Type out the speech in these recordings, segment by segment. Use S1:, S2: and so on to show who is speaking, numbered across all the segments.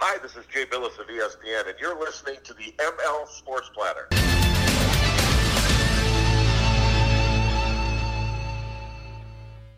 S1: Hi, this is Jay Bilas of ESPN, and you're listening to the ML Sports Platter.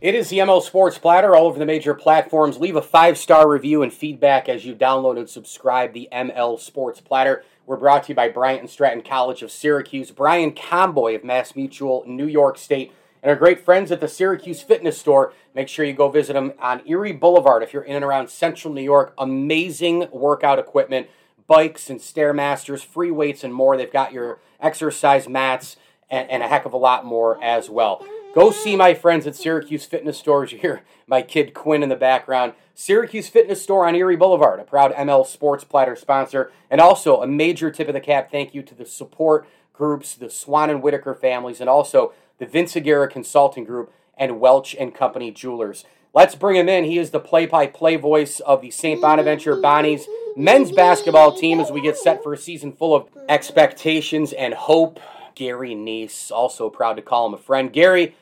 S2: It is the ML Sports Platter all over the major platforms. Leave a five star review and feedback as you download and subscribe the ML Sports Platter. We're brought to you by Bryant and Stratton College of Syracuse, Brian Comboy of Mass Mutual, New York State, and our great friends at the Syracuse Fitness Store. Make sure you go visit them on Erie Boulevard if you're in and around central New York. Amazing workout equipment, bikes and Stairmasters, free weights, and more. They've got your exercise mats and, and a heck of a lot more as well. Go see my friends at Syracuse Fitness Stores. You hear my kid Quinn in the background. Syracuse Fitness Store on Erie Boulevard, a proud ML Sports Platter sponsor. And also a major tip of the cap thank you to the support groups, the Swan and Whitaker families, and also the Vince Aguirre Consulting Group and Welch and Company Jewelers. Let's bring him in. He is the play-by-play voice of the St. Bonaventure Bonnies men's basketball team as we get set for a season full of expectations and hope. Gary Neese, also proud to call him a friend. Gary,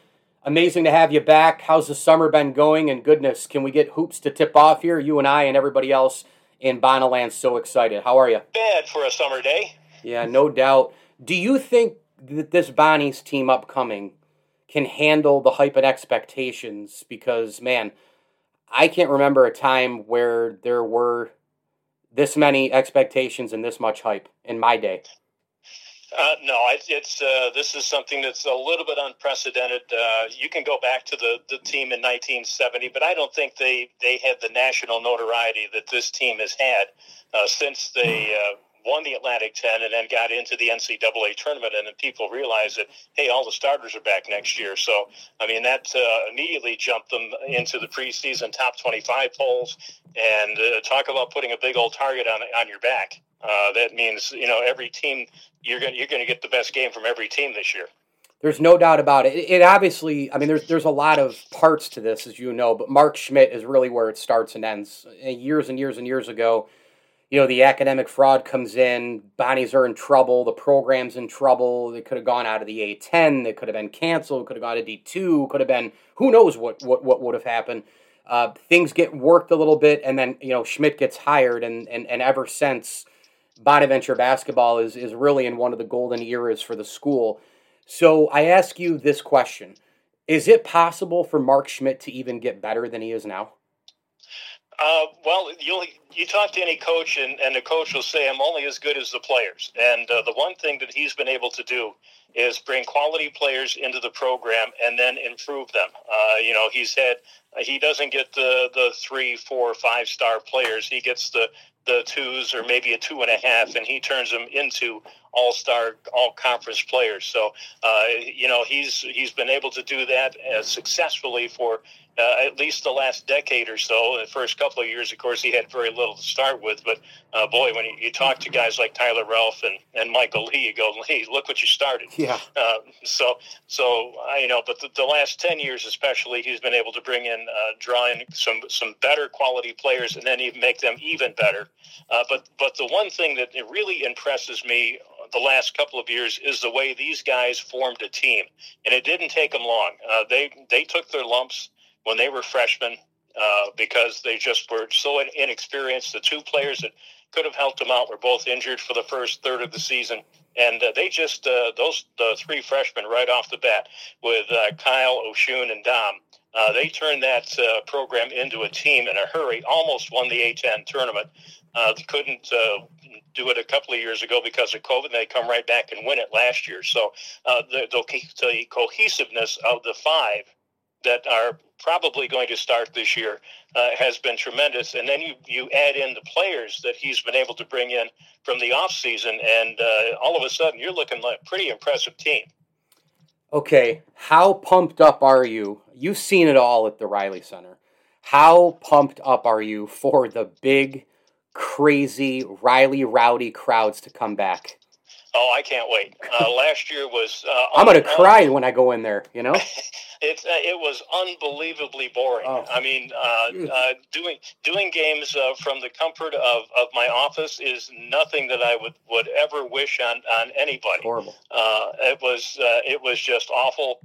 S2: amazing to have you back. How's the summer been going? And goodness, can we get hoops to tip off here? You and I and everybody else in Bonaland so excited. How are you?
S3: Bad for a summer day.
S2: Yeah, no doubt. Do you think that this Bonnie's team upcoming can handle the hype and expectations? Because man, I can't remember a time where there were this many expectations and this much hype in my day.
S3: Uh, no, it's, it's uh, this is something that's a little bit unprecedented. Uh, you can go back to the, the team in 1970, but I don't think they, they had the national notoriety that this team has had uh, since they uh, won the Atlantic 10 and then got into the NCAA tournament. And then people realized that, hey, all the starters are back next year. So, I mean, that uh, immediately jumped them into the preseason top 25 polls. And uh, talk about putting a big old target on, on your back. Uh, that means, you know, every team, you're going you're to get the best game from every team this year.
S2: There's no doubt about it. it. It obviously, I mean, there's there's a lot of parts to this, as you know, but Mark Schmidt is really where it starts and ends. Years and years and years ago, you know, the academic fraud comes in, Bonnies are in trouble, the program's in trouble. They could have gone out of the A10, they could have been canceled, could have gone to D2, could have been, who knows what, what, what would have happened. Uh, things get worked a little bit, and then, you know, Schmidt gets hired, and, and, and ever since, Bonaventure basketball is, is really in one of the golden eras for the school. So I ask you this question Is it possible for Mark Schmidt to even get better than he is now?
S3: Uh, well, you you talk to any coach, and, and the coach will say, "I'm only as good as the players." And uh, the one thing that he's been able to do is bring quality players into the program and then improve them. Uh, you know, he's had he doesn't get the the three, four, five star players. He gets the the twos or maybe a two and a half, and he turns them into all star, all conference players. So, uh, you know, he's he's been able to do that uh, successfully for uh, at least the last decade or so. The first couple of years, of course, he had very little to start with. But uh, boy, when you, you, talk to guys like Tyler Relph and, and Michael Lee, you go, Lee, look what you started.
S2: Yeah.
S3: Uh, so, so you know, but the, the, last ten years, especially, he's been able to bring in, uh, draw in some some better quality players, and then even make them even better. Uh, but but the one thing that really impresses me the last couple of years is the way these guys formed a team, and it didn't take them long. Uh, they they took their lumps when they were freshmen uh, because they just were so inexperienced. The two players that could have helped them out were both injured for the first third of the season, and uh, they just uh, those the three freshmen right off the bat with uh, Kyle Osun and Dom. Uh, they turned that uh, program into a team in a hurry, almost won the A10 tournament. Uh, couldn't uh, do it a couple of years ago because of COVID, and they come right back and win it last year. So uh, the, the cohesiveness of the five that are probably going to start this year uh, has been tremendous. And then you, you add in the players that he's been able to bring in from the offseason, and uh, all of a sudden you're looking like a pretty impressive team.
S2: Okay, how pumped up are you? You've seen it all at the Reilly Center. How pumped up are you for the big, crazy, Reilly rowdy crowds to come back?
S3: Oh, I can't wait. Uh, last year was. Uh,
S2: I'm going to cry when I go in there, you know?
S3: it uh, it was unbelievably boring. Oh. I mean, uh, uh, doing doing games uh, from the comfort of, of my office is nothing that I would, would ever wish on, on anybody.
S2: Horrible.
S3: it was it was just awful.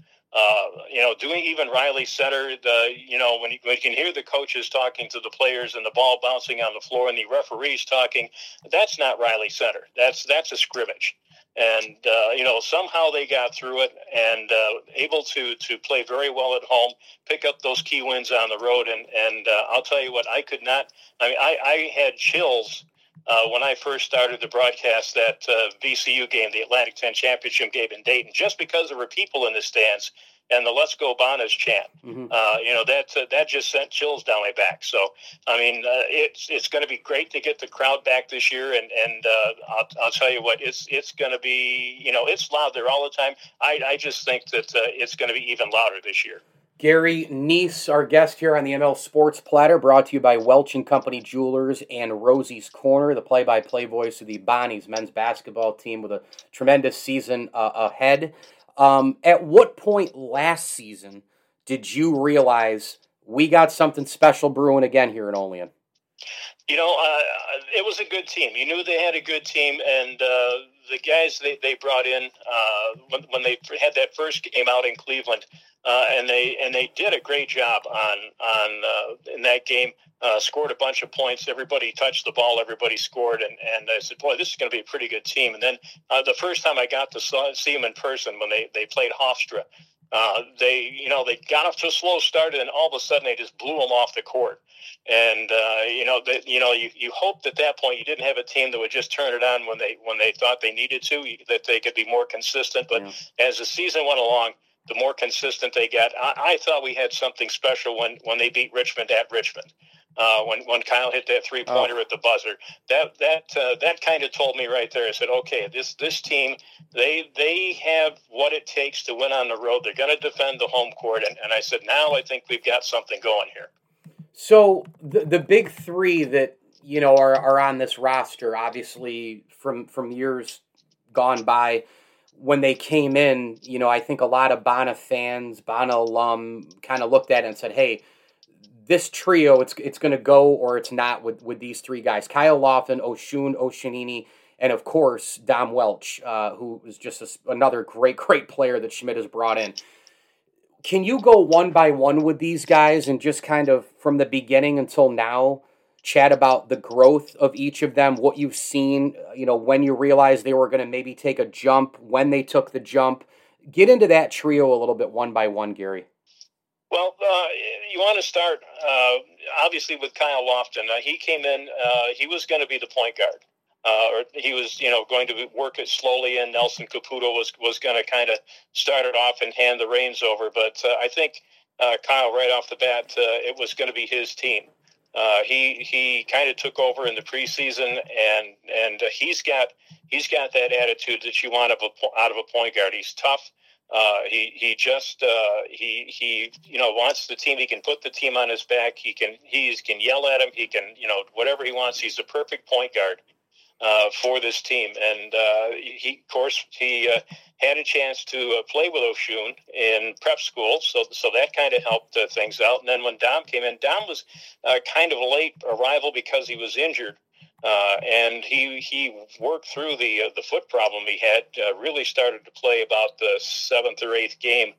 S3: you know, doing even Reilly Center, the you know when you, when you can hear the coaches talking to the players and the ball bouncing on the floor and the referees talking, that's not Reilly Center. That's that's a scrimmage and uh, you know somehow they got through it and uh, able to to play very well at home, pick up those key wins on the road, and and uh, I'll tell you what, I could not. I mean, I, I had chills. Uh, when I first started to broadcast that uh, VCU game, the Atlantic 10 Championship game in Dayton, just because there were people in the stands and the "Let's Go Bonas" chant. Mm-hmm. Uh, you know that uh, that just sent chills down my back. So I mean, uh, it's it's going to be great to get the crowd back this year, and and uh, I'll, I'll tell you what, it's it's going to be you know it's loud there all the time. I I just think that uh, it's going to be even louder this year.
S2: Gary Neese, our guest here on the ML Sports Platter, brought to you by Welch and Company Jewelers and Rosie's Corner, the play-by-play voice of the Bonnies men's basketball team with a tremendous season uh, ahead. Um, at what point last season did you realize we got something special brewing again here in Olean?
S3: You know, uh, it was a good team. You knew they had a good team, and uh, the guys they, they brought in uh, when, when they had that first game out in Cleveland, uh, and they and they did a great job on on uh, in that game. Uh, scored a bunch of points. Everybody touched the ball. Everybody scored, and and I said, boy, this is going to be a pretty good team. And then the first time I got to see them in person when they they played Hofstra, uh, they, you know, they got off to a slow start, and all of a sudden they just blew them off the court. And uh, you know, that you know, you, you hoped at that point you didn't have a team that would just turn it on when they when they thought they needed to, that they could be more consistent. But yeah. as the season went along, the more consistent they got. I, I thought we had something special when when they beat Richmond at Richmond uh, when when Kyle hit that three pointer oh. at the buzzer. That that uh, that kind of told me right there. I said, okay, this this team they they have what it takes to win on the road. They're going to defend the home court, and, and I said, now I think we've got something going here.
S2: So the the big three that you know are are on this roster, obviously from from years gone by. When they came in, you know, I think a lot of Bonna fans, Bonna alum, kind of looked at it and said, "Hey, this trio, it's it's going to go or it's not with with these three guys: Kyle Lofton, Osun Osunniyi, and of course Dom Welch, uh, who is just a, another great great player that Schmidt has brought in. Can you go one by one with these guys and just kind of from the beginning until now? Chat about the growth of each of them, what you've seen, uh, you know, when you realized they were going to maybe take a jump, when they took the jump. Get into that trio a little bit one by one, Gary.
S3: Well, uh, you want to start uh, obviously with Kyle Lofton. Uh, he came in; uh, he was going to be the point guard, uh, or he was, you know, going to work it slowly. And Nelson Kaputo was was going to kind of start it off and hand the reins over. But I think Kyle, right off the bat, it was going to be his team. He he kind of took over in the preseason, and and he's got he's got that attitude that you want of a, out of a point guard. He's tough. Uh, he he just uh, he he you know wants the team. He can put the team on his back. He can he can yell at him. He can you know whatever he wants. He's the perfect point guard uh, for this team. And uh, he of course he uh, had a chance to uh, play with Osun in prep school, so so that kind of helped things out. And then when Dom came in, Dom was kind of a late arrival because he was injured. Uh, and he he worked through the uh, the foot problem he had. Uh, really started to play about the seventh or eighth game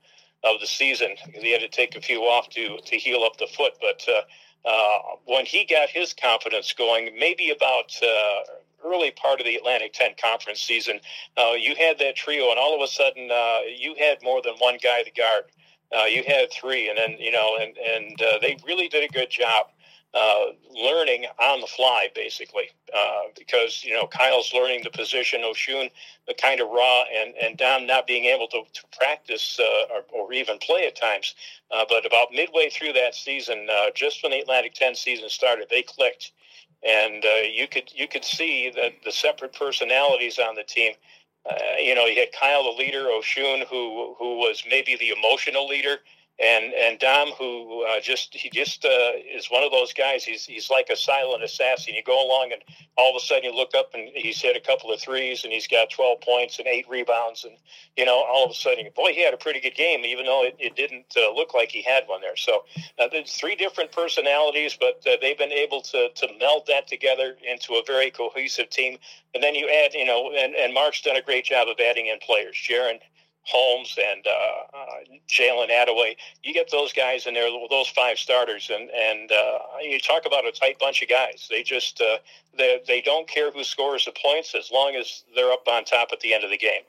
S3: of the season he had to take a few off to to heal up the foot. But uh, uh, when he got his confidence going, maybe about uh, early part of the Atlantic 10 conference season, you had that trio, and all of a sudden you had more than one guy to guard. Uh, you had three, and then you know, and and uh, they really did a good job uh, learning on the fly, basically, uh, because you know Kyle's learning the position, Osun the kind of raw, and and Dom not being able to, to practice uh, or, or, even play at times. Uh, but about midway through that season, uh, just when the Atlantic 10 season started, they clicked, and uh, you could you could see that the separate personalities on the team. you know, you had Kyle, the leader, Osun, who who was maybe the emotional leader and and Dom, who uh, just he just uh, is one of those guys. He's he's like a silent assassin. You go along, and all of a sudden you look up, and he's hit a couple of threes, and he's got twelve points and eight rebounds, and you know all of a sudden, boy, he had a pretty good game, even though it, it didn't uh, look like he had one there. So uh, there's three different personalities, but uh, they've been able to to meld that together into a very cohesive team. And then you add, you know, and, and Mark's done a great job of adding in players. Jaren Holmes and uh, uh, Jalen Adaway. You get those guys in there, those five starters, and and uh, you talk about a tight bunch of guys. They just uh, they they don't care who scores the points as long as they're up on top at the end of the game.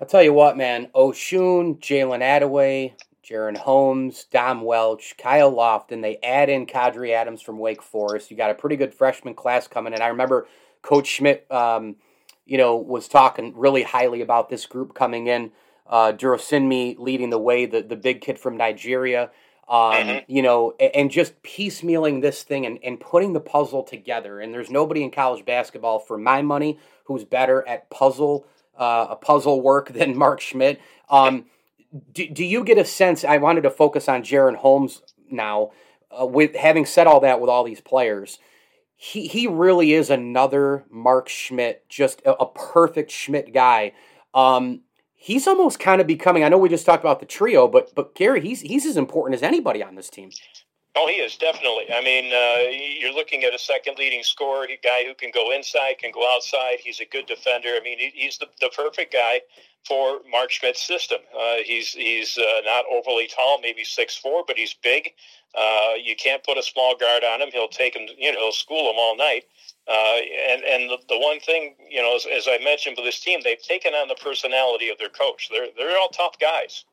S2: I'll tell you what, man. Osun, Jalen Adaway, Jaren Holmes, Dom Welch, Kyle Lofton. They add in Quadry Adams from Wake Forest. You got a pretty good freshman class coming in. I remember Coach Schmidt, um, you know, was talking really highly about this group coming in uh, Durosinmi leading the way, the, the big kid from Nigeria. Um, mm-hmm. You know, and just piecemealing this thing and, and putting the puzzle together. And there's nobody in college basketball, for my money, who's better at puzzle uh, a puzzle work than Mark Schmidt. Um, do, do you get a sense? I wanted to focus on Jaren Holmes now. Uh, with having said all that, with all these players, he he really is another Mark Schmidt, just a, a perfect Schmidt guy. Um, he's almost kind of becoming. I know we just talked about the trio, but but Gary, he's he's as important as anybody on this team.
S3: Oh, he is definitely. I mean, uh, you're looking at a second leading scorer, a guy who can go inside, can go outside. He's a good defender. I mean, he's the, the perfect guy for Mark Schmidt's system. Uh, he's he's uh, not overly tall, maybe six four, but he's big. Uh, you can't put a small guard on him. He'll take him. You know, he'll school him all night. Uh, and and the, the one thing you know, as, as I mentioned with this team, they've taken on the personality of their coach. They're they're all tough guys.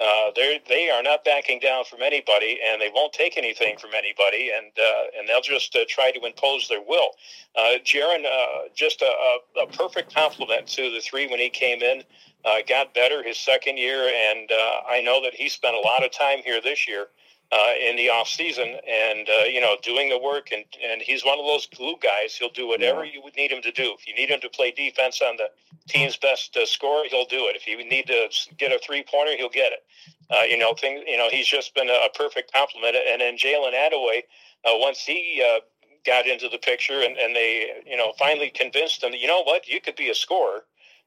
S3: Uh, they are not backing down from anybody, and they won't take anything from anybody, and uh, and they'll just uh, try to impose their will. Uh, Jaren, uh, just a, a, perfect compliment to the three when he came in. Uh, got better his second year, and uh, I know that he spent a lot of time here this year uh, in the off season, and uh, you know, doing the work. And, and he's one of those glue guys. He'll do whatever yeah. you would need him to do. If you need him to play defense on the team's best uh, score, he'll do it. If you need to get a three pointer, he'll get it. Uh, you know, thing. You know, he's just been a, a perfect compliment. And then Jalen Adaway, uh, once he uh, got into the picture, and, and they, you know, finally convinced him that you know what, you could be a scorer.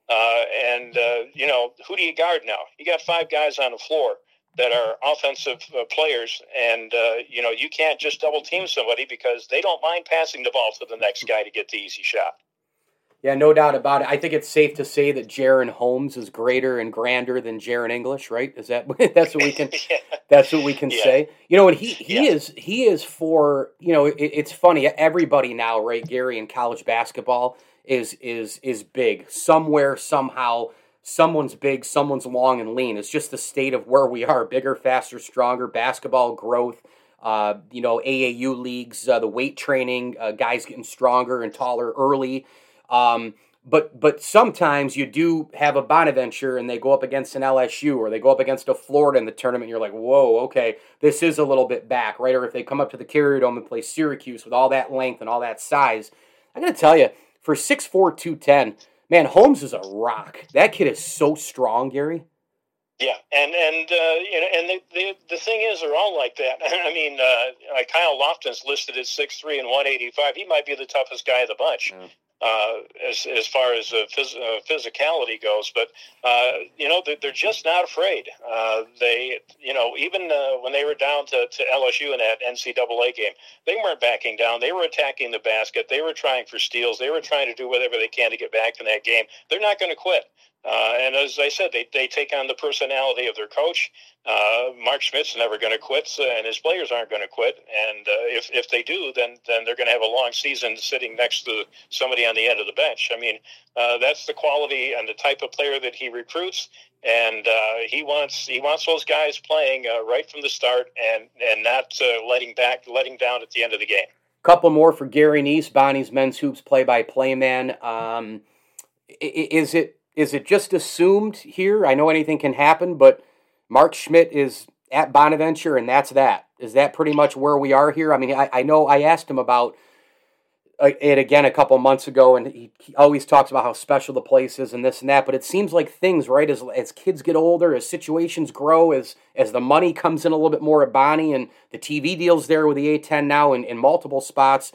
S3: and you know, who do you guard now? You got five guys on the floor that are offensive uh, players, and uh, you know you can't just double team somebody because they don't mind passing the ball to the next guy to get the easy shot.
S2: Yeah, no doubt about it. I think it's safe to say that Jaren Holmes is greater and grander than Jaren English, right? Is that that's what we can yeah. that's what we can yeah. say? You know, and he he yeah. is he is for you know it, it's funny. Everybody now, right? Gary in college basketball is is is big somewhere somehow someone's big, someone's long and lean. It's just the state of where we are bigger, faster, stronger, basketball growth. Uh, you know, AAU leagues, uh, the weight training, uh, guys getting stronger and taller early. Um, but but sometimes you do have a Bonaventure and they go up against an LSU or they go up against a Florida in the tournament. You're like, whoa, okay, this is a little bit back, right? Or if they come up to the Carrier Dome and play Syracuse with all that length and all that size, I got to tell you, for 6'4", 210, man, Holmes is a rock. That kid is so strong, Gary.
S3: Yeah, and and uh, you know, and the, the the thing is, they're all like that. I mean, uh, like Kyle Lofton's listed at six three and one eighty five. He might be the toughest guy of the bunch. Mm uh, as as far as uh, phys- uh, physicality goes. But uh, you know, they're, they're, just not afraid. Uh, they, you know, even uh, when they were down to, to LSU in that NCAA game, they weren't backing down. They were attacking the basket. They were trying for steals. They were trying to do whatever they can to get back in that game. They're not going to quit. Uh, and as I said, they, they take on the personality of their coach. Uh, Mark Schmidt's never going to quit, and his players aren't going to quit. And uh, if, if they do, then then they're going to have a long season sitting next to somebody on the end of the bench. I mean, uh, that's the quality and the type of player that he recruits. and uh, he wants he wants those guys playing uh, right from the start and and not letting back letting down at the end of the game.
S2: Couple more for Gary Neese, Bonnie's men's hoops play-by-play man. Um, is it is it just assumed here? I know anything can happen, but Mark Schmidt is at Bonaventure, and that's that. Is that pretty much where we are here? I mean, I, I know I asked him about uh, it again a couple months ago, and he, he, always talks about how special the place is and this and that. But it seems like things, right, as as kids get older, as situations grow, as as the money comes in a little bit more at Bonnie, and the TV deals there with the A10 now in, in multiple spots.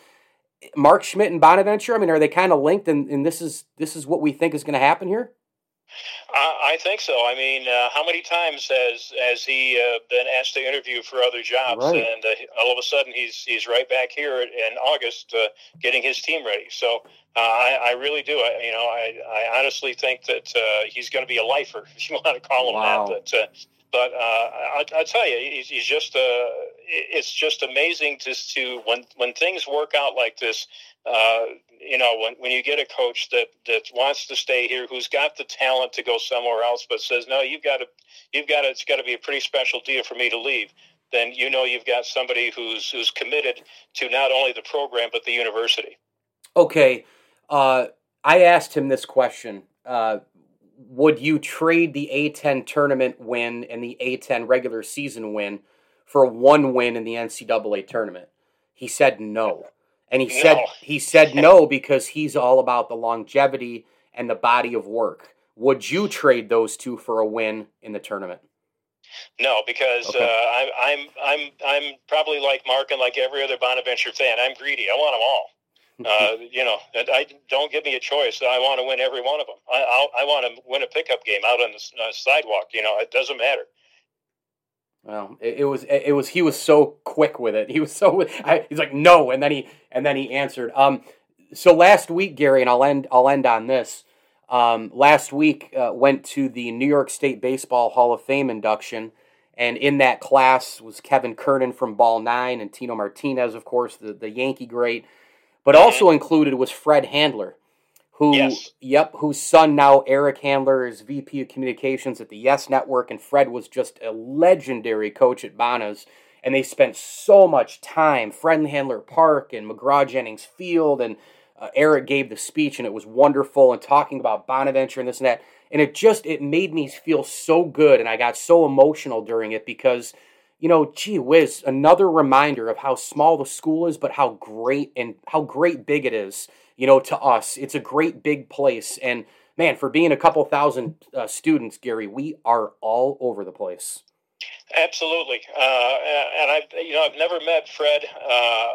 S2: Mark Schmidt and Bonaventure, I mean, are they kind of linked? And, and this is this is what we think is going to happen here.
S3: I think so. I mean, uh, how many times has has he uh, been asked to interview for other jobs, right. and uh, all of a sudden he's he's right back here in August uh, getting his team ready. So uh, I, I, really do. I, you know, I, I honestly think that uh, he's going to be a lifer, if you want to call him wow. that. But but I, I tell you, he's, he's just it's just amazing to to when when things work out like this uh, you know, when, when you get a coach that, that wants to stay here, who's got the talent to go somewhere else, but says, no, you've got to, you've got to, it's got to be a pretty special deal for me to leave. Then you know you've got somebody who's who's committed to not only the program but the university.
S2: Okay, uh, I asked him this question: uh, Would you trade the A10 tournament win and the A10 regular season win for one win in the NCAA tournament? He said no. And he no. said he said no because he's all about the longevity and the body of work. Would you trade those two for a win in the tournament?
S3: No, because okay. uh, I, I'm I'm I'm probably like Mark and like every other Bonaventure fan. I'm greedy. I want them all. Uh, you know, I don't give me a choice. I want to win every one of them. I I, I want to win a pickup game out on the uh, sidewalk. You know, it doesn't matter.
S2: Well, it, it, was it was he was so quick with it. He was so I, he's like no, and then he and then he answered. Um, so last week, Gary, and I'll end I'll end on this. Um, last week uh, went to the New York State Baseball Hall of Fame induction, and in that class was Kevin Kernan from Ball Nine and Tino Martinez, of course, the the Yankee great. But also included was Fred Handler, who yes. yep, whose son now Eric Handler is VP of Communications at the Yes Network, and Fred was just a legendary coach at Bonas. And they spent so much time, Fred Handler Park and McGraw Jennings Field, and uh, Eric gave the speech, and it was wonderful, and talking about Bonaventure and this and that. And it just it made me feel so good, and I got so emotional during it because, you know, gee whiz, another reminder of how small the school is, but how great and how great big it is you know, to us. It's a great big place. And man, for being a couple thousand uh, students, Gary, we are all over the place.
S3: Absolutely, uh, and I've you know I've never met Fred, uh,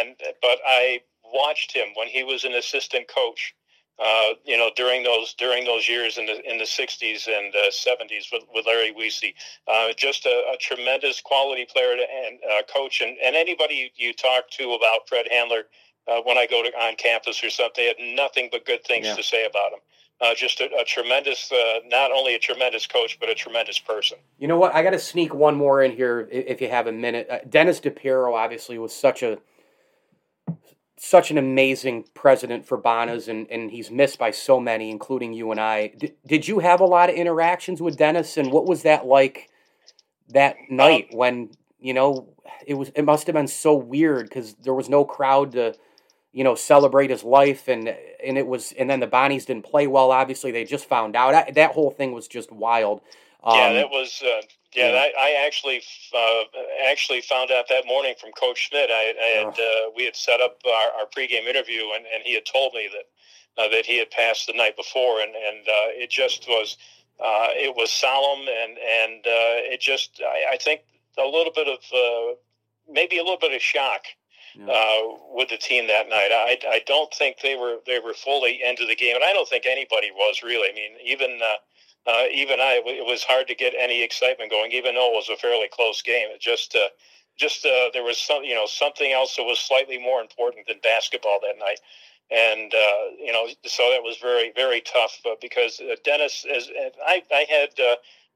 S3: and but I watched him when he was an assistant coach. Uh, you know, during those during those years in the in the '60s and '70s with, with Larry Weise, uh, just a, a, tremendous quality player and uh, coach, and, and anybody you talk to about Fred Handler, uh, when I go to on campus or something. They had nothing but good things yeah. to say about him. Uh, just a, a tremendous, uh, not only a tremendous coach, but a tremendous person.
S2: You know what? I got to sneak one more in here if you have a minute. Uh, Dennis DePerro obviously was such a such an amazing president for Bonas, and, and he's missed by so many, including you and I. D- did you have a lot of interactions with Dennis, and what was that like that night when you know it was? It must have been so weird because there was no crowd to you know, celebrate his life, and and it was, and then the Bonnies didn't play well. Obviously, they just found out. I, that whole thing was just wild.
S3: Um, yeah, that was. Uh, yeah, yeah. I, I, actually uh, actually found out that morning from Coach Schmidt. I, I had uh, we had set up our, our pregame interview, and, and he had told me that uh, that he had passed the night before, and and uh, it just was uh, it was solemn, and and it just I, I, think a little bit of maybe a little bit of shock yeah. uh, with the team that night. I, I don't think they were they were fully into the game, and I don't think anybody was really. I mean, even uh, even I, it was hard to get any excitement going, even though it was a fairly close game. It just uh, just uh, there was some you know something else that was slightly more important than basketball that night. And uh, you know, so that was very, very tough uh, because uh, Dennis, as I, I had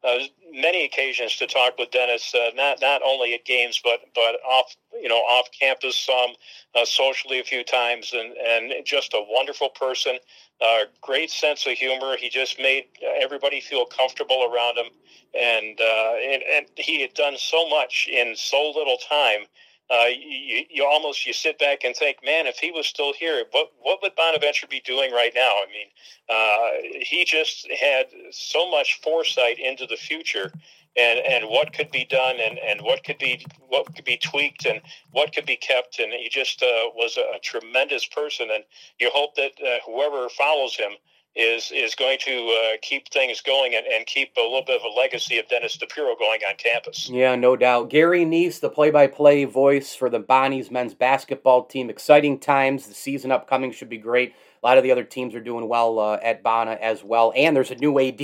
S3: uh, many occasions to talk with Dennis, uh, not not only at games but but off you know off campus, um, uh, socially a few times, and and just a wonderful person, uh, great sense of humor. He just made everybody feel comfortable around him, and uh, and, and he had done so much in so little time uh, you, you almost you sit back and think, man, if he was still here, what what would Bonaventure be doing right now? I mean, uh, he just had so much foresight into the future, and, and what could be done, and, and what could be what could be tweaked, and what could be kept, and he just uh, was a, a, tremendous person, and you hope that uh, whoever follows him is is going to uh, keep things going and, and keep a little bit of a legacy of Dennis DePerro going on campus.
S2: Yeah, no doubt. Gary Neese, the play-by-play voice for the Bonnies men's basketball team. Exciting times. The season upcoming should be great. A lot of the other teams are doing well uh, at Bonna as well. And there's a new AD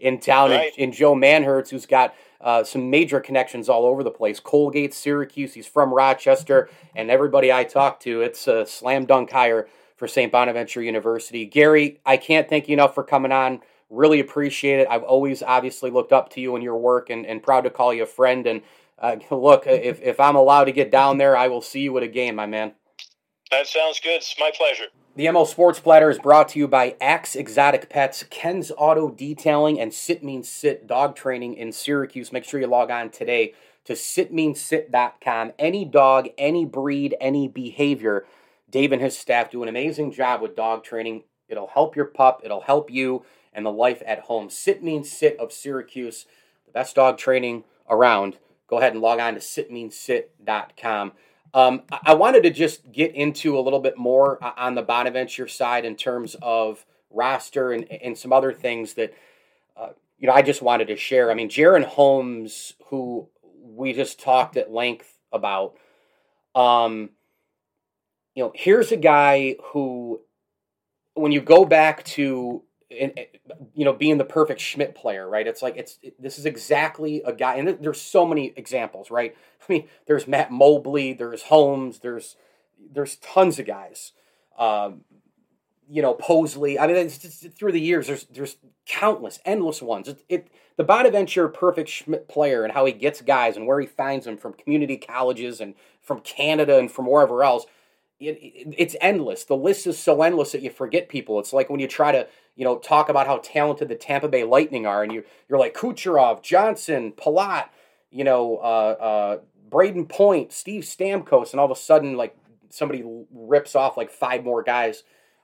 S2: in town right. in, in, Joe Manhertz who's got uh, some major connections all over the place. Colgate, Syracuse, he's from Rochester, and everybody I talk to, it's a slam dunk hire for St. Bonaventure University. Gary, I can't thank you enough for coming on. Really appreciate it. I've always obviously looked up to you and your work and, and proud to call you a friend. And uh, look, if, if I'm allowed to get down there, I will see you at a game, my man.
S3: That sounds good. It's my pleasure.
S2: The ML Sports Platter is brought to you by Axe Exotic Pets, Ken's Auto Detailing, and Sit Means Sit Dog Training in Syracuse. Make sure you log on today to sitmeansit.com. Any dog, any breed, any behavior Dave and his staff do an amazing job with dog training. It'll help your pup, it'll help you and the life at home. Sit Means Sit of Syracuse, the best dog training around. Go ahead and log on to sitmeansit.com. Um, I wanted to just get into a little bit more on the Bonaventure side in terms of roster and, and some other things that, uh, you know, I just wanted to share. I mean, Jaren Holmes, who we just talked at length about, um, you know, here's a guy who, when you go back to, you know, being the perfect Schmidt player, right? It's like it's it, this is exactly a guy, and there's so many examples, right? I mean, there's Matt Mobley, there's Holmes, there's there's tons of guys. Um, you know, Posley. I mean, just, through the years, there's there's countless, endless ones. It, it the Bonaventure perfect Schmidt player and how he gets guys and where he finds them from community colleges and from Canada and from wherever else it, it, it's endless. The list is so endless that you forget people. It's like when you try to, you know, talk about how talented the Tampa Bay Lightning are, and you you're like Kucherov, Johnson, Palat, you know, uh, uh, Brayden Point, Steve Stamkos, and all of a sudden, like somebody rips off like five more guys.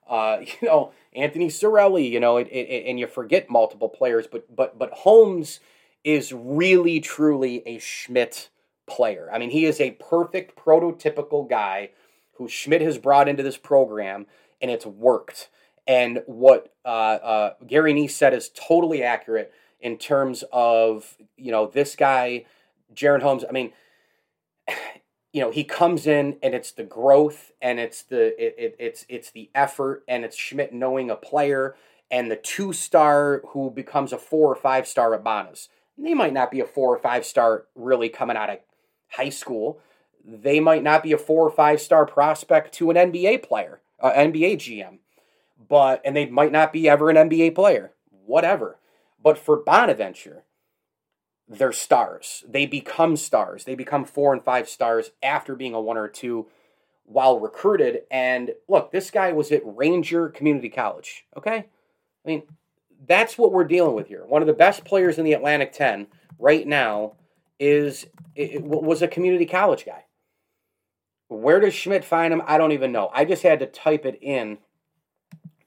S2: Uh, you know, Anthony Cirelli, you know, it, and you forget multiple players, but but but Holmes is really truly a Schmidt player. I mean, he is a perfect prototypical guy who Schmidt has brought into this program, and it's worked. And what uh, uh, Gary Neese said is totally accurate in terms of you know this guy, Jaren Holmes. I mean, you know he comes in and it's the growth and it's the it, it, it's it's the effort and it's Schmidt knowing a player and the two star who becomes a four or five star at Bonas. They might not be a four or five star really coming out of high school, they might not be a four or five star prospect to an NBA player, uh, NBA GM, but and they might not be ever an NBA player, whatever. But for Bonaventure, they're stars. They become stars. They become four and five stars after being a one or two while recruited. And look, this guy was at Ranger Community College. Okay, I mean that's what we're dealing with here. One of the best players in the Atlantic Ten right now is it was a community college guy. Where does Schmidt find him? I don't even know. I just had to type it in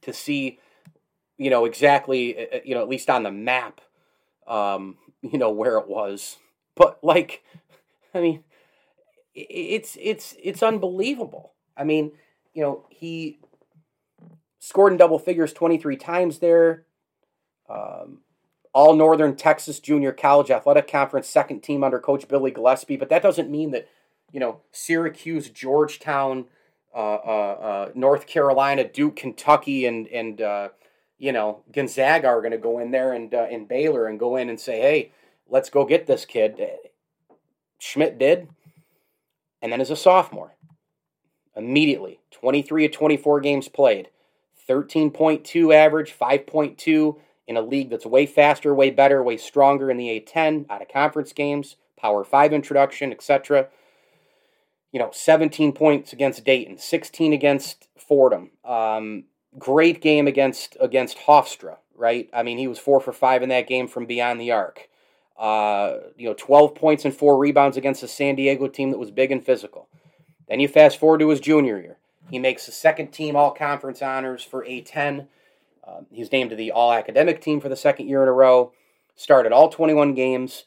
S2: to see, you know, exactly, uh, uh, you know, at least on the map, um, you know, where it was. But like, I mean, it's it's it's unbelievable. I mean, you know, he scored in double figures 23 times there. Um, all Northern Texas Junior College Athletic Conference, second team under Coach Billy Gillispie, But that doesn't mean that you know, Syracuse, Georgetown, uh, uh, uh, North Carolina, Duke, Kentucky, and and uh, you know Gonzaga are going to go in there and uh, and Baylor and go in and say, hey, let's go get this kid. Schmidt did, and then as a sophomore, immediately, twenty three of twenty four games played, thirteen point two average, five point two in a league that's way faster, way better, way stronger in the A10, out of conference games, Power 5 introduction, etc. You know, 17 points against Dayton, 16 against Fordham. Um, great game against against Hofstra, right? I mean, he was four for five in that game from beyond the arc. Uh, you know, 12 points and four rebounds against a San Diego team that was big and physical. Then you fast forward to his junior year. He makes the second team all conference honors for A10. Uh, he's named to the all academic team for the second year in a row. Started all 21 games,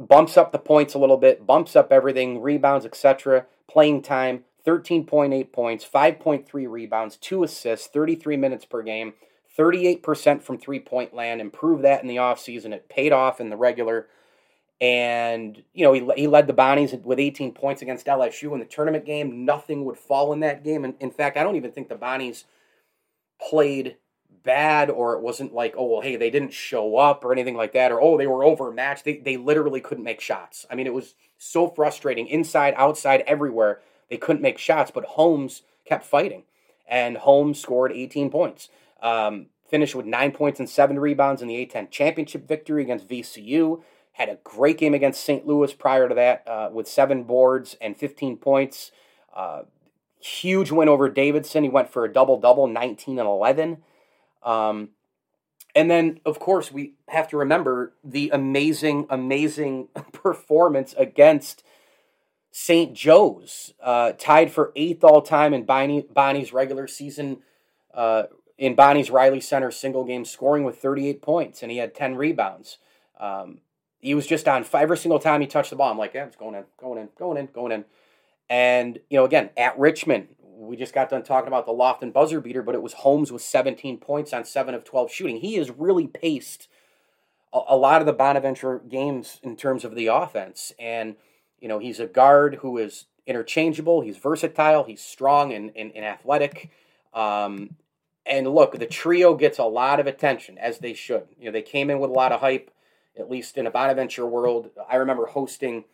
S2: bumps up the points a little bit, bumps up everything, rebounds, etc. Playing time 13.8 points, 5.3 rebounds, 2 assists, 33 minutes per game, 38% from three point land. Improved that in the offseason. It paid off in the regular. And, you know, he, he led the Bonnies with 18 points against LSU in the tournament game. Nothing would fall in that game. And in fact, I don't even think the Bonnies played bad or it wasn't like, oh, well, hey, they didn't show up or anything like that or, oh, they were overmatched. They, they literally couldn't make shots. I mean, it was so frustrating inside, outside, everywhere. They couldn't make shots, but Holmes kept fighting. And Holmes scored 18 points. Um, finished with nine points and seven rebounds in the A10 championship victory against VCU. Had a great game against St. Louis prior to that uh, with seven boards and 15 points. Uh, huge win over Davidson. He went for a double double, 19 and 11. Um, and then, of course, we have to remember the amazing, amazing performance against St. Joe's, uh, tied for eighth all time in Bonnie, Bonnie's regular season uh, in Bonnie's Reilly Center single game scoring with 38 points, and he had 10 rebounds. Um, he was just on every single time he touched the ball. I'm like, yeah, it's going in, going in, going in, going in. And, you know, again, at Richmond, we just got done talking about the Lofton buzzer beater, but it was Holmes with 17 points on 7 of 12 shooting. He has really paced a, a lot of the Bonaventure games in terms of the offense. And, you know, he's a guard who is interchangeable, he's versatile, he's strong and, and, and athletic. Um, and look, the trio gets a lot of attention, as they should. You know, they came in with a lot of hype at least in a Bonaventure world. I remember hosting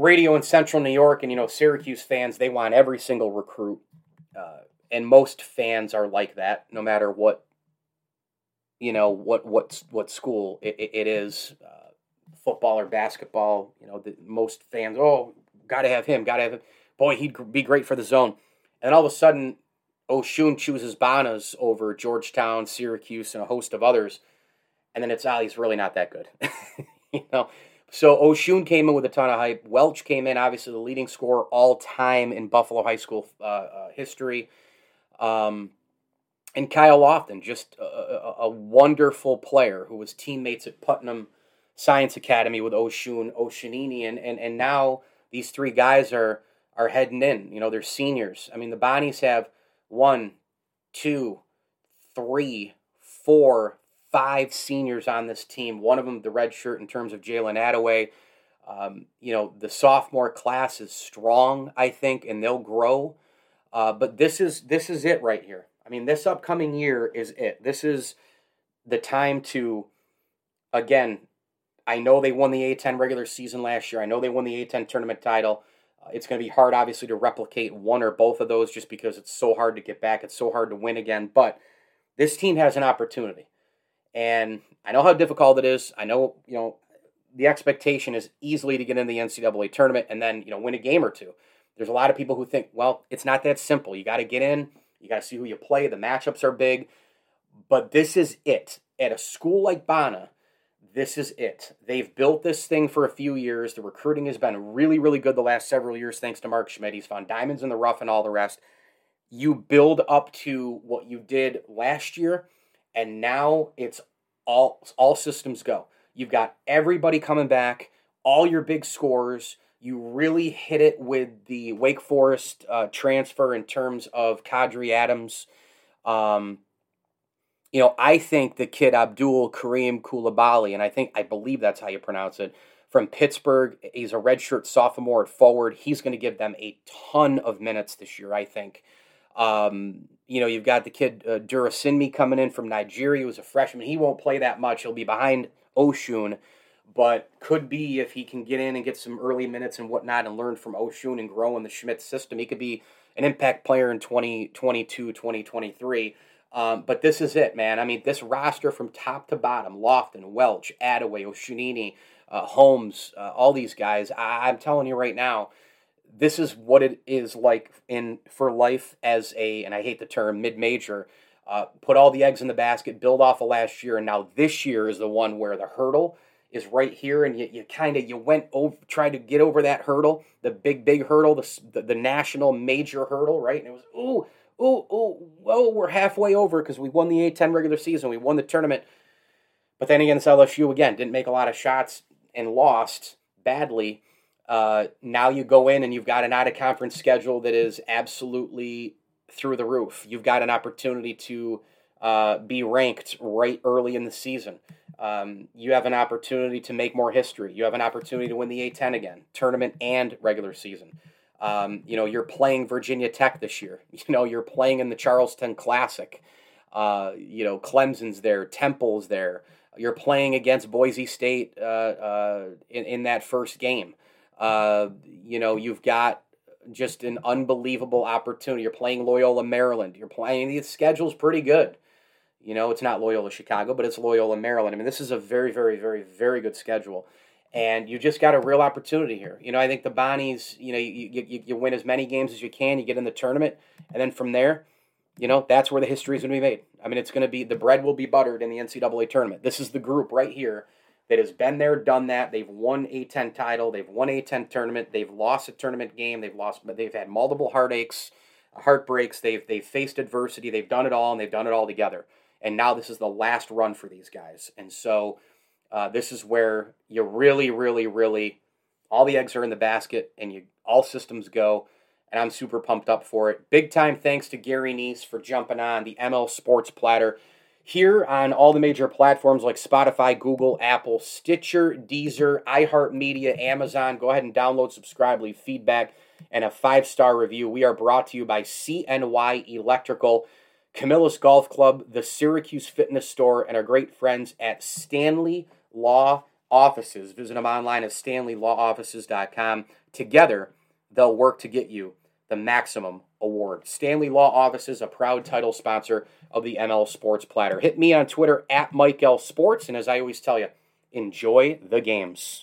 S2: radio in Central New York, and you know, Syracuse fans they want every single recruit, uh, and most fans are like that, no matter what you know what what what school it, it is, uh, football or basketball. You know, the, most fans, oh, got to have him, got to have him. Boy, he'd be great for the zone. And all of a sudden, Osun chooses Bonas over Georgetown, Syracuse, and a host of others and then it's ah, he's really not that good. you know. So Osun came in with a ton of hype. Welch came in, obviously the leading scorer all time in Buffalo high school uh, uh, history. Um, and Kyle Lofton, just a, a, a, wonderful player who was teammates at Putnam Science Academy with Osun, Osunniyi, and, and, and now these three guys are are heading in. You know, they're seniors. I mean, the Bonnies have one, two, three, four, five seniors on this team. One of them, the red shirt, in terms of Jalen Adaway. Um, you know, the sophomore class is strong, I think, and they'll grow. Uh, but this is this is it right here. I mean, this upcoming year is it. This is the time to, again. I know they won the A10 regular season last year. I know they won the A10 tournament title. Uh, it's going to be hard, obviously, to replicate one or both of those just because it's so hard to get back. It's so hard to win again. But this team has an opportunity. And I know how difficult it is. I know, you know, the expectation is easily to get in the NCAA tournament and then, you know, win a game or two. There's a lot of people who think, well, it's not that simple. You got to get in, you got to see who you play. The matchups are big. But this is it. At a school like Bana, this is it. They've built this thing for a few years. The recruiting has been really, really good the last several years, thanks to Mark Schmidt. He's found diamonds in the rough and all the rest. You build up to what you did last year and now it's all all systems go. You've got everybody coming back, all your big scores. You really hit it with the Wake Forest uh, transfer in terms of Quadry Adams. Um, you know, I think the kid Abdoul Karim Coulibaly, and I think I believe that's how you pronounce it, from Pittsburgh. He's a redshirt sophomore at forward. He's going to give them a ton of minutes this year, I think. Um, you know, you've got the kid uh, Durosinmi coming in from Nigeria, who's a freshman. He won't play that much. He'll be behind Osun, but could be if he can get in and get some early minutes and whatnot and learn from Osun and grow in the Schmidt system. He could be an impact player in 2022, 2023. Um, but this is it, man. I mean, this roster from top to bottom Lofton, Welch, Adaway, Osunniyi, uh, Holmes, uh, all these guys. I, I'm telling you right now, this is what it is like in for life as a, and I hate the term, mid major. Uh, put all the eggs in the basket, build off of last year, and now this year is the one where the hurdle is right here, and you, you kind of you went over, tried to get over that hurdle, the big big hurdle, the, the, the national major hurdle, right? And it was ooh ooh ooh whoa, we're halfway over because we won the A10 regular season, we won the tournament, but then against LSU again, didn't make a lot of shots and lost badly. Uh, now you go in and you've got an out of conference schedule that is absolutely through the roof. You've got an opportunity to uh, be ranked right early in the season. Um, you have an opportunity to make more history. You have an opportunity to win the A10 again, tournament and regular season. Um, you know, you're playing Virginia Tech this year. You know, you're playing in the Charleston Classic. Uh, you know, Clemson's there, Temple's there. You're playing against Boise State uh, uh, in, in that first game. Uh, you know, you've got just an unbelievable opportunity. You're playing Loyola Maryland. You're playing the schedule's pretty good. You know, it's not Loyola Chicago, but it's Loyola Maryland. I mean, this is a very, very, very, very good schedule. And you just got a real opportunity here. You know, I think the Bonnies, you know, you, you, you win as many games as you can, you get in the tournament, and then from there, you know, that's where the history is going to be made. I mean, it's going to be the bread will be buttered in the NCAA tournament. This is the group right here that has been there, done that. They've won A10 title, they've won A10 tournament, they've lost a tournament game, they've lost, but they've had multiple heartaches, heartbreaks. They've they've faced adversity, they've done it all, and they've done it all together. And now this is the last run for these guys. And so uh, this is where you really, really, really, all the eggs are in the basket, and you all systems go. And I'm super pumped up for it. Big time thanks to Gary Neese for jumping on the ML Sports Platter here on all the major platforms like Spotify, Google, Apple, Stitcher, Deezer, iHeartMedia, Amazon. Go ahead and download, subscribe, leave feedback, and a five star review. We are brought to you by CNY Electrical, Camillus Golf Club, the Syracuse Fitness Store, and our great friends at Stanley Law Offices. Visit them online at stanleylaw.offices.com. Together, they'll work to get you the maximum award. Stanley Law Offices, a proud title sponsor of the ML Sports Platter. Hit me on Twitter at Mike L Sports, and as I always tell you, enjoy the games.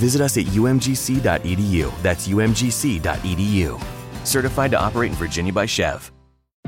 S4: Visit us at umgc.edu. That's umgc.edu. Certified to operate in Virginia by SCHEV.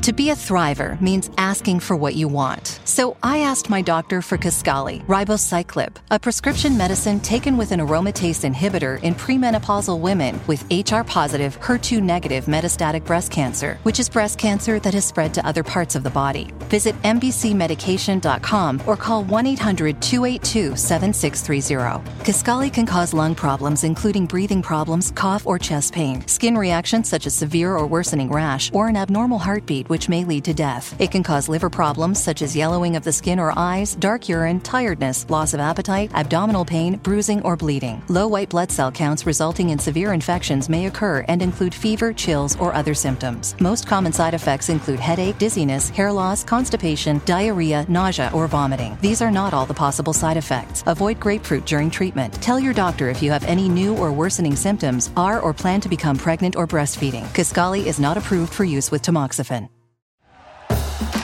S5: To be a thriver means asking for what you want. So I asked my doctor for Kisqali, ribociclib, a prescription medicine taken with an aromatase inhibitor in premenopausal women with HR positive, HER2 negative metastatic breast cancer, which is breast cancer that has spread to other parts of the body. Visit mbcmedication.com or call 1 800 282 7630. Kisqali can cause lung problems, including breathing problems, cough, or chest pain, skin reactions such as severe or worsening rash, or an abnormal heartbeat which may lead to death. It can cause liver problems such as yellowing of the skin or eyes, dark urine, tiredness, loss of appetite, abdominal pain, bruising, or bleeding. Low white blood cell counts resulting in severe infections may occur and include fever, chills, or other symptoms. Most common side effects include headache, dizziness, hair loss, constipation, diarrhea, nausea, or vomiting. These are not all the possible side effects. Avoid grapefruit during treatment. Tell your doctor if you have any new or worsening symptoms, are or plan to become pregnant or breastfeeding. Kisqali is not approved for use with tamoxifen.